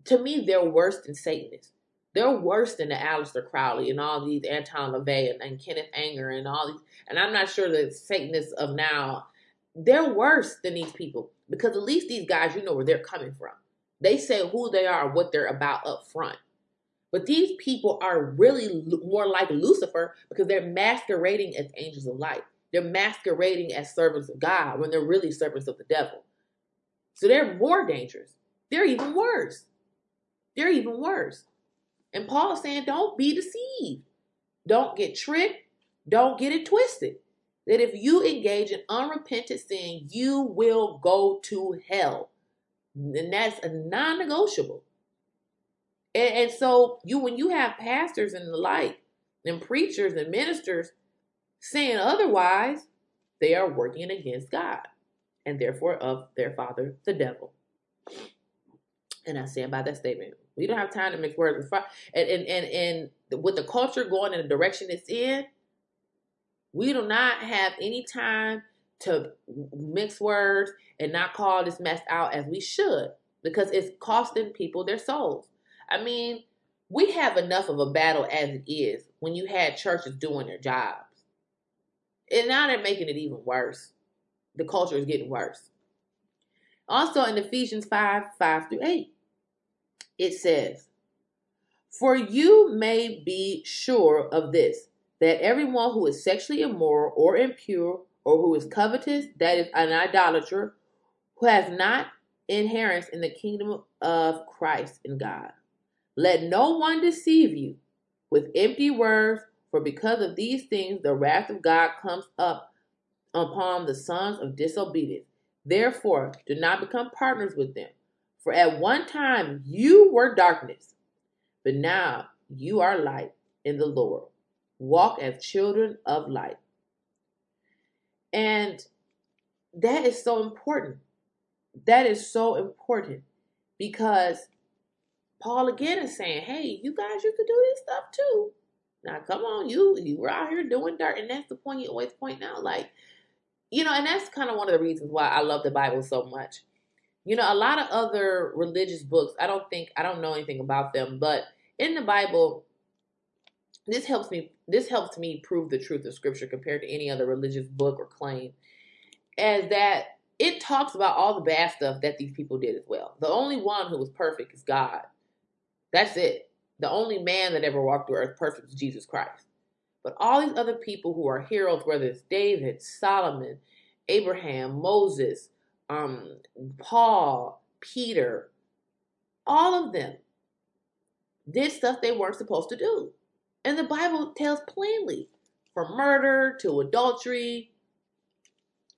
to me, they're worse than Satanists. They're worse than the Aleister Crowley and all these Anton LaVey and, and Kenneth Anger and all these. And I'm not sure the Satanists of now, they're worse than these people because at least these guys, you know where they're coming from. They say who they are, what they're about up front. But these people are really more like Lucifer because they're masquerading as angels of light. They're masquerading as servants of God when they're really servants of the devil. So they're more dangerous. They're even worse. They're even worse. And Paul is saying, don't be deceived. Don't get tricked. Don't get it twisted. That if you engage in unrepentant sin, you will go to hell. And that's a non-negotiable. And, and so you when you have pastors and the like, and preachers and ministers saying otherwise, they are working against God and therefore of their father, the devil. And I stand by that statement. We don't have time to mix words with. And, and, and, and with the culture going in the direction it's in, we do not have any time to mix words and not call this mess out as we should because it's costing people their souls. I mean, we have enough of a battle as it is when you had churches doing their jobs. And now they're making it even worse. The culture is getting worse. Also in Ephesians 5 5 through 8, it says, For you may be sure of this, that everyone who is sexually immoral or impure, or who is covetous, that is an idolater, who has not inheritance in the kingdom of Christ and God. Let no one deceive you with empty words, for because of these things the wrath of God comes up upon the sons of disobedience. Therefore, do not become partners with them. For at one time you were darkness, but now you are light in the Lord. Walk as children of light. And that is so important. That is so important because Paul again is saying, hey, you guys you to do this stuff too. Now come on, you you were out here doing dirt, and that's the point you always point out. Like, you know, and that's kind of one of the reasons why I love the Bible so much you know, a lot of other religious books, I don't think, I don't know anything about them, but in the Bible, this helps me, this helps me prove the truth of scripture compared to any other religious book or claim. As that it talks about all the bad stuff that these people did as well. The only one who was perfect is God. That's it. The only man that ever walked the earth perfect is Jesus Christ. But all these other people who are heroes, whether it's David, Solomon, Abraham, Moses, um, Paul, Peter, all of them did stuff they weren't supposed to do. And the Bible tells plainly from murder to adultery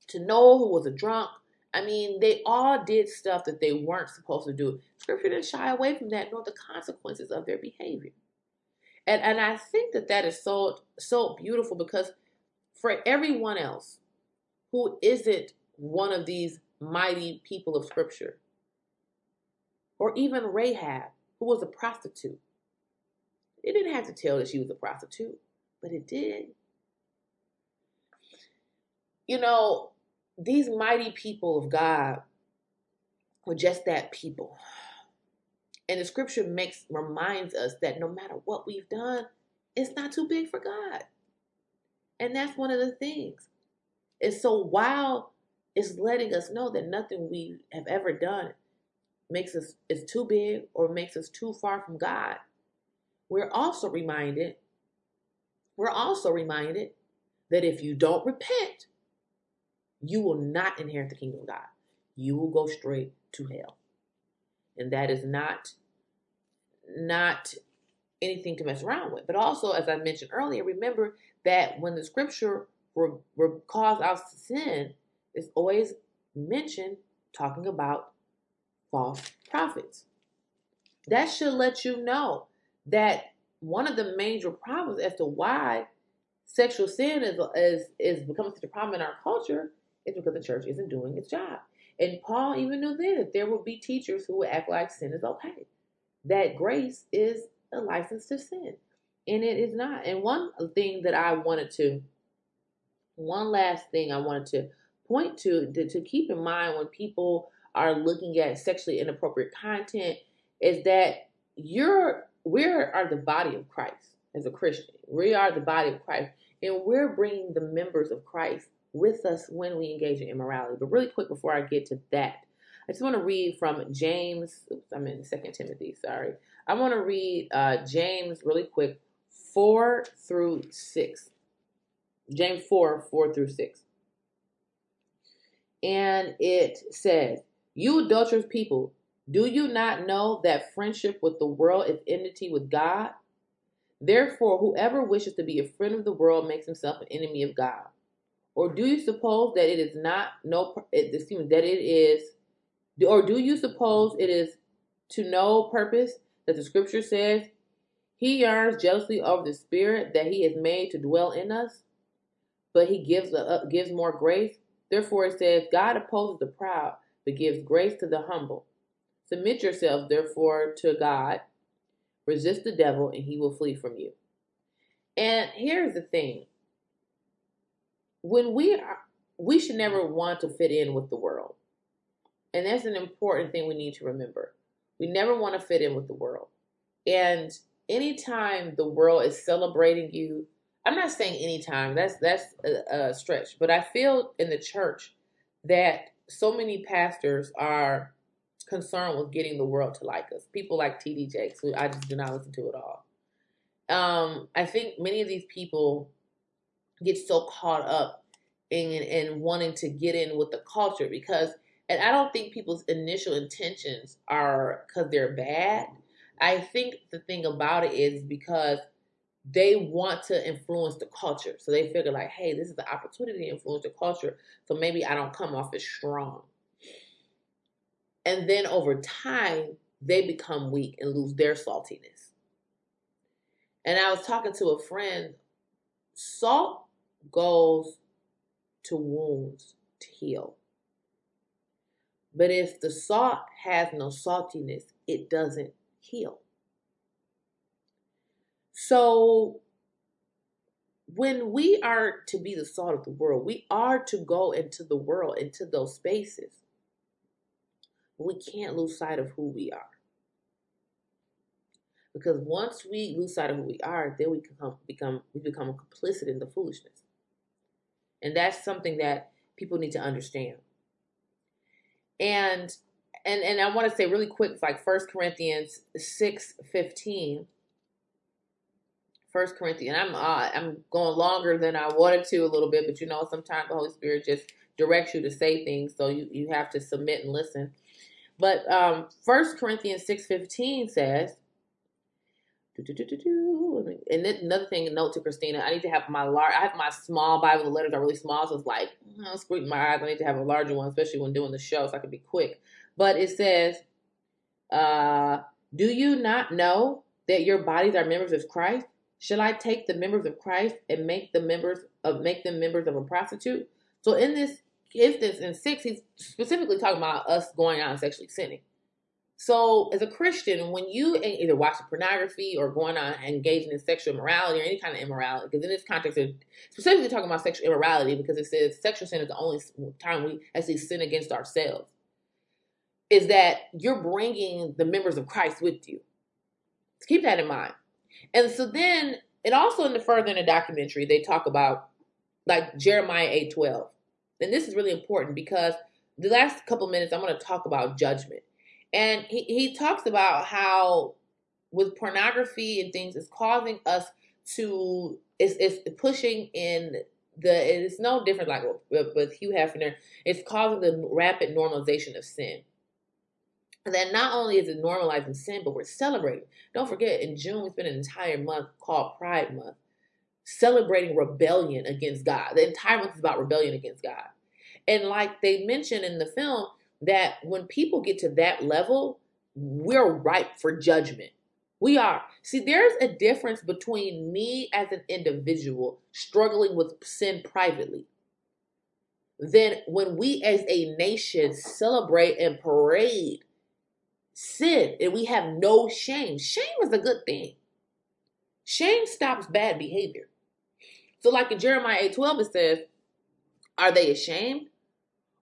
to Noah, who was a drunk. I mean, they all did stuff that they weren't supposed to do. Scripture didn't shy away from that, nor the consequences of their behavior. And, and I think that that is so so beautiful because for everyone else who isn't one of these mighty people of Scripture. Or even Rahab, who was a prostitute. It didn't have to tell that she was a prostitute, but it did. You know, these mighty people of God were just that people. And the scripture makes reminds us that no matter what we've done, it's not too big for God. And that's one of the things. And so while it's letting us know that nothing we have ever done makes us is too big or makes us too far from God. We're also reminded, we're also reminded that if you don't repent, you will not inherit the kingdom of God. You will go straight to hell. And that is not not anything to mess around with. But also, as I mentioned earlier, remember that when the scripture re- re- calls out to sin, it's always mentioned talking about false prophets. That should let you know that one of the major problems as to why sexual sin is is is becoming such a problem in our culture is because the church isn't doing its job. And Paul even knew then that there would be teachers who would act like sin is okay, that grace is a license to sin, and it is not. And one thing that I wanted to, one last thing I wanted to point to to, to keep in mind when people are looking at sexually inappropriate content is that you're we are the body of Christ as a Christian. We are the body of Christ, and we're bringing the members of Christ with us when we engage in immorality. But really quick before I get to that, I just want to read from James. Oops, I'm in Second Timothy. Sorry, I want to read uh, James really quick, four through six. James four, four through six, and it says, "You adulterous people." Do you not know that friendship with the world is enmity with God? Therefore, whoever wishes to be a friend of the world makes himself an enemy of God. Or do you suppose that it is not no excuse me, that it is or do you suppose it is to no purpose that the scripture says he yearns jealously over the spirit that he has made to dwell in us, but he gives uh, gives more grace. Therefore it says God opposes the proud, but gives grace to the humble. Submit yourselves, therefore, to God. Resist the devil, and he will flee from you. And here's the thing when we are, we should never want to fit in with the world. And that's an important thing we need to remember. We never want to fit in with the world. And anytime the world is celebrating you, I'm not saying anytime, that's that's a, a stretch, but I feel in the church that so many pastors are concerned with getting the world to like us. People like TD Jakes, who I just do not listen to at all. Um, I think many of these people get so caught up in in wanting to get in with the culture because and I don't think people's initial intentions are because they're bad. I think the thing about it is because they want to influence the culture. So they figure like, hey, this is the opportunity to influence the culture. So maybe I don't come off as strong. And then over time, they become weak and lose their saltiness. And I was talking to a friend, salt goes to wounds to heal. But if the salt has no saltiness, it doesn't heal. So when we are to be the salt of the world, we are to go into the world, into those spaces we can't lose sight of who we are. Because once we lose sight of who we are, then we become become we become complicit in the foolishness. And that's something that people need to understand. And and and I want to say really quick, like First Corinthians 6 15. First Corinthians, I'm uh, I'm going longer than I wanted to a little bit, but you know, sometimes the Holy Spirit just directs you to say things, so you, you have to submit and listen. But um, 1 Corinthians 6.15 says, and then another thing, note to Kristina, I need to have my large, I have my small Bible, the letters are really small, so it's like, squinting my eyes, I need to have a larger one, especially when doing the show, so I can be quick. But it says, uh, do you not know that your bodies are members of Christ? Shall I take the members of Christ and make the members of make them members of a prostitute? So in this instance in six, he's specifically talking about us going out and sexually sinning. So, as a Christian, when you either watching pornography or going on and engaging in sexual immorality or any kind of immorality, because in this context, they're specifically talking about sexual immorality because it says sexual sin is the only time we actually sin against ourselves, is that you're bringing the members of Christ with you. So keep that in mind. And so then, and also in the further in the documentary, they talk about like Jeremiah 8 12 and this is really important because the last couple minutes I'm going to talk about judgment. And he, he talks about how with pornography and things, it's causing us to, it's, it's pushing in the, it's no different like with, with Hugh Hefner, it's causing the rapid normalization of sin. And then not only is it normalizing sin, but we're celebrating. Don't forget, in June, we spent an entire month called Pride Month, celebrating rebellion against God. The entire month is about rebellion against God. And like they mentioned in the film, that when people get to that level, we're ripe for judgment. We are. See, there's a difference between me as an individual struggling with sin privately than when we as a nation celebrate and parade sin and we have no shame. Shame is a good thing. Shame stops bad behavior. So, like in Jeremiah 8 12, it says, Are they ashamed?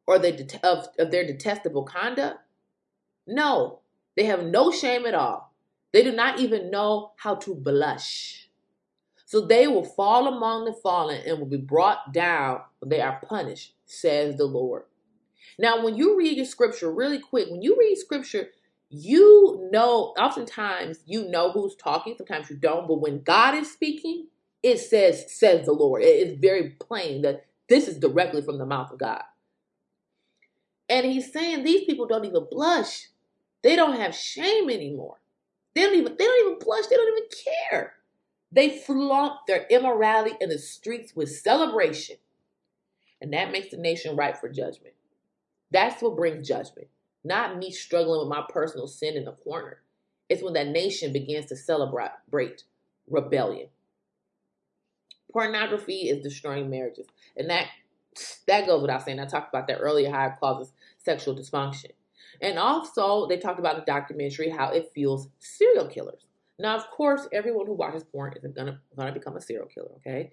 or they det- of, of their detestable conduct? No, they have no shame at all. They do not even know how to blush. So they will fall among the fallen and will be brought down they are punished, says the Lord. Now, when you read your scripture really quick, when you read scripture, you know, oftentimes you know who's talking, sometimes you don't, but when God is speaking, it says, says the Lord. It is very plain that this is directly from the mouth of God. And he's saying these people don't even blush. They don't have shame anymore. They don't even they don't even blush. They don't even care. They flaunt their immorality in the streets with celebration. And that makes the nation ripe for judgment. That's what brings judgment. Not me struggling with my personal sin in the corner. It's when that nation begins to celebrate rebellion. Pornography is destroying marriages. And that that goes without saying. I talked about that earlier, how it causes sexual dysfunction. And also, they talked about the documentary how it fuels serial killers. Now, of course, everyone who watches porn isn't gonna gonna become a serial killer. Okay,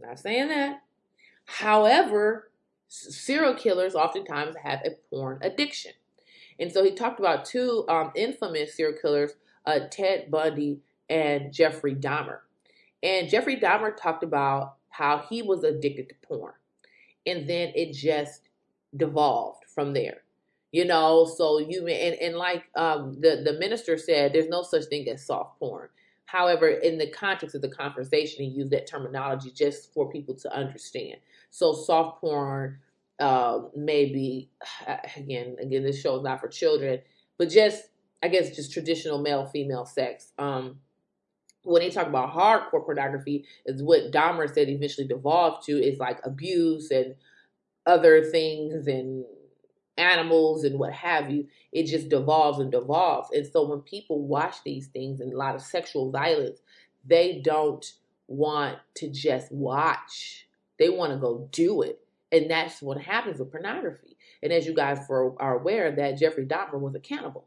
not saying that. However, serial killers oftentimes have a porn addiction, and so he talked about two um, infamous serial killers, uh, Ted Bundy and Jeffrey Dahmer. And Jeffrey Dahmer talked about how he was addicted to porn. And then it just devolved from there you know? So you and, and like um, the the minister said there's no such thing as soft porn. However in the context of the conversation he used that terminology just for people to understand. So soft porn um, maybe <sighs> again again this show is not for children but just i guess just traditional male female sex. Um, when they talk about hardcore pornography, is what Dahmer said eventually devolved to is like abuse and other things and animals and what have you. It just devolves and devolves. And so when people watch these things and a lot of sexual violence, they don't want to just watch. They want to go do it. And that's what happens with pornography. And as you guys are aware, that Jeffrey Dahmer was a cannibal.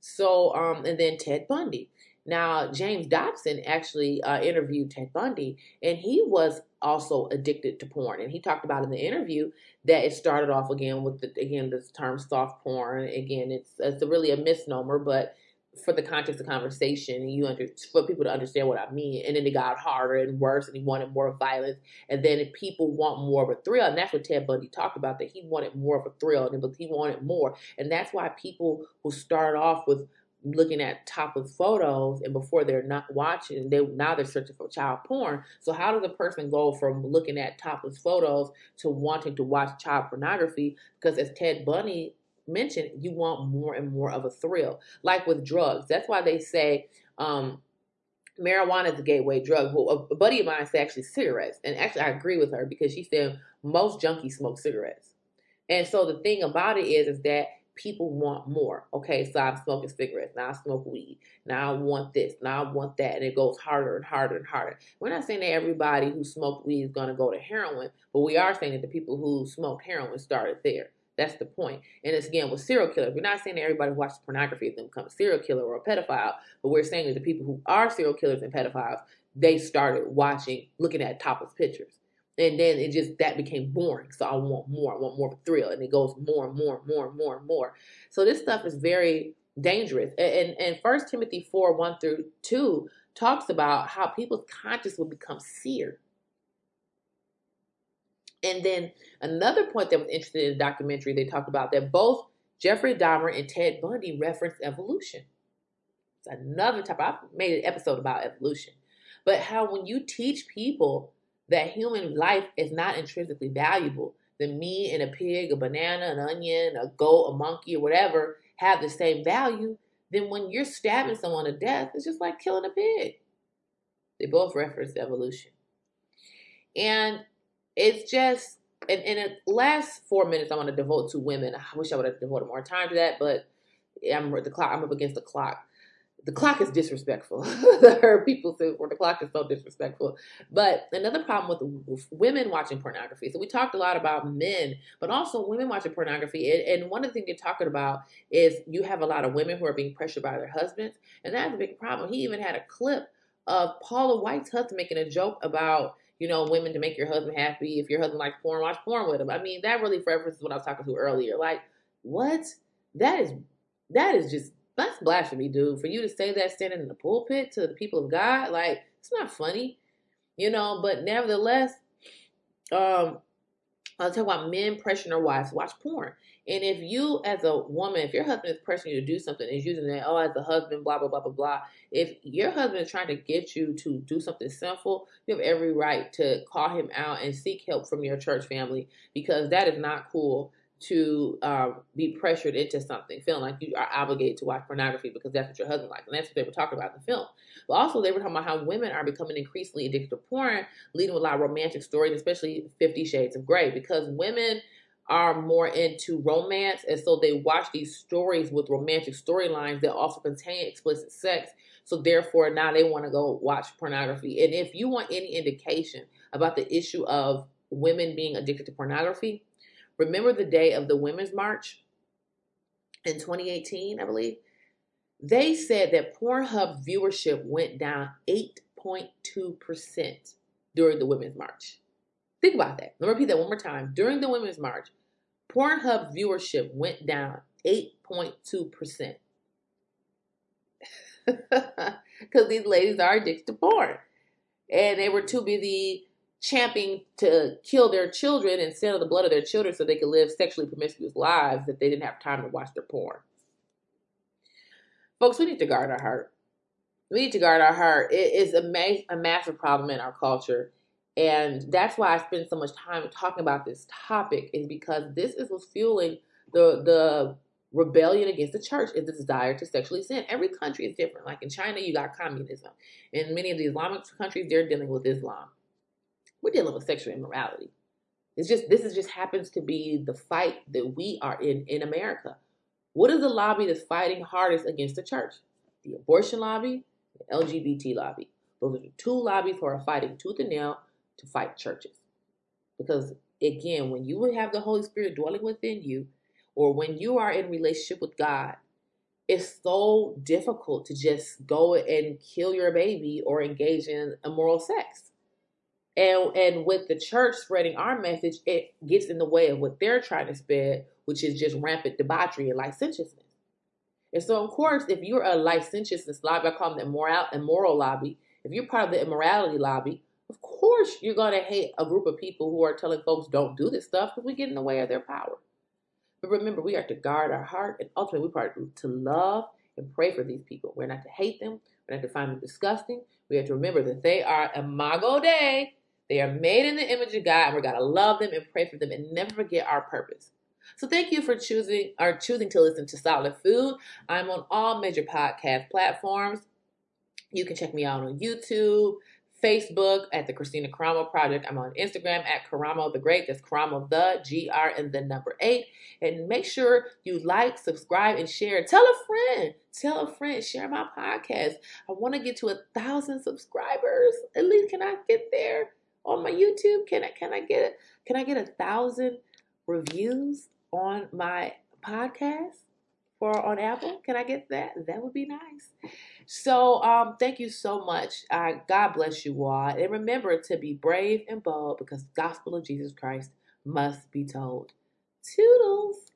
So, um, and then Ted Bundy. Now, James Dobson actually uh, interviewed Ted Bundy, and he was also addicted to porn. And he talked about in the interview that it started off again with the, again this term soft porn. Again, it's it's really a misnomer, but for the context of conversation, you under for people to understand what I mean. And then it got harder and worse, and he wanted more violence. And then people want more of a thrill, and that's what Ted Bundy talked about that he wanted more of a thrill, and he wanted more. And that's why people who start off with looking at topless photos and before they're not watching they now they're searching for child porn. So how does a person go from looking at topless photos to wanting to watch child pornography? Because as ted bundy mentioned you want more and more of a thrill. Like with drugs. That's why they say um, marijuana is a gateway drug. Well a buddy of mine said actually cigarettes and actually i agree with her because she said most junkies smoke cigarettes. And so the thing about it is is that people want more. Okay, so I'm smoking cigarettes. Now I smoke weed. Now I want this. Now I want that. And it goes harder and harder and harder. We're not saying that everybody who smoked weed is going to go to heroin, but we are saying that the people who smoked heroin started there. That's the point. And it's again with serial killers. We're not saying that everybody who watches pornography is going to become a serial killer or a pedophile, but we're saying that the people who are serial killers and pedophiles, they started watching, looking at topless pictures and then it just that became boring. So I want more. I want more of a thrill, and it goes more and more and more and more and more. So this stuff is very dangerous. And and First Timothy four one through two talks about how people's conscience will become seared. And then another point that was interesting in the documentary, they talked about that both Jeffrey Dahmer and Ted Bundy referenced evolution. It's another topic. I've made an episode about evolution. But how when you teach people that human life is not intrinsically valuable, the meat and a pig, a banana, an onion, a goat, a monkey, or whatever have the same value, then when you're stabbing someone to death, it's just like killing a pig. They both reference evolution. And it's just, in the last four minutes, I want to devote to women. I wish I would have devoted more time to that, but I'm the clock. I'm up against the clock the clock is disrespectful. <laughs> I heard people say, well, the clock is so disrespectful. But another problem with, with, women watching pornography. So we talked a lot about men, but also women watching pornography. And, and one of the things you're talking about is you have a lot of women who are being pressured by their husbands. And that's a big problem. He even had a clip of Paula White's husband making a joke about, you know, women to make your husband happy. If your husband likes porn, watch porn with him. I mean, that really references what I was talking to earlier. Like, what? That is that is just that's blasphemy, dude. For you to say that standing in the pulpit to the people of God, like it's not funny, you know. But nevertheless, um, I'll talk about men pressuring their wives watch porn. And if you, as a woman, if your husband is pressuring you to do something, is using that, oh, as a husband, blah, blah, blah, blah, blah. If your husband is trying to get you to do something sinful, you have every right to call him out and seek help from your church family because that is not cool to um, be pressured into something, feeling like you are obligated to watch pornography because that's what your husband likes. And that's what they were talking about in the film. But also, they were talking about how women are becoming increasingly addicted to porn, leading with a lot of romantic stories, especially Fifty Shades of Grey, because women are more into romance. And so they watch these stories with romantic storylines that also contain explicit sex. So therefore, now they want to go watch pornography. And if you want any indication about the issue of women being addicted to pornography, Remember the day of the Women's March in 2018, I believe? They said that Pornhub viewership went down 8.2% during the Women's March. Think about that. Let me repeat that one more time. During the Women's March, Pornhub viewership went down 8.2%. Because <laughs> these ladies are addicted to porn. And they were too busy champing to kill their children instead of the blood of their children so they could live sexually promiscuous lives that they didn't have time to watch their porn. Folks, we need to guard our heart. We need to guard our heart. It is a, ma- a massive problem in our culture. And that's why I spend so much time talking about this topic, is because this is what's fueling the the rebellion against the church is the desire to sexually sin. Every country is different. Like in China, you got communism. In many of the Islamic countries, they're dealing with Islam we're dealing with sexual immorality. It's just this is just happens to be the fight that we are in in America. What is the lobby that's fighting hardest against the church? The abortion lobby, the LGBT lobby. Those are the two lobbies who are fighting tooth and nail to fight churches. Because again, when you have the Holy Spirit dwelling within you, or when you are in relationship with God, it's so difficult to just go and kill your baby or engage in immoral sex. And and with the church spreading our message, it gets in the way of what they're trying to spread, which is just rampant debauchery and licentiousness. And so, of course, if you're a licentiousness lobby, I call them the immoral, immoral lobby. If you're part of the immorality lobby, of course you're going to hate a group of people who are telling folks don't do this stuff because we get in the way of their power. But remember, we are to guard our heart, and ultimately, we are part to love and pray for these people. We're not to hate them. We're not to find them disgusting. We have to remember that they are imago Dei, they are made in the image of God, and we're going to love them and pray for them and never forget our purpose. So thank you for choosing or choosing to listen to Solid Food. I'm on all major podcast platforms. You can check me out on YouTube, Facebook at the Kristina Karamo Project. I'm on Instagram at Karamo the Great. That's Karamo the G R and the number eight. And make sure you like, subscribe, and share. Tell a friend. Tell a friend. Share my podcast. I want to get to a thousand subscribers. At least can I get there? On my YouTube? Can I can I get can I get a thousand reviews on my podcast for on Apple? Can I get that? That would be nice. So um thank you so much. Uh, God bless you all. And remember to be brave and bold because the gospel of Jesus Christ must be told. Toodles.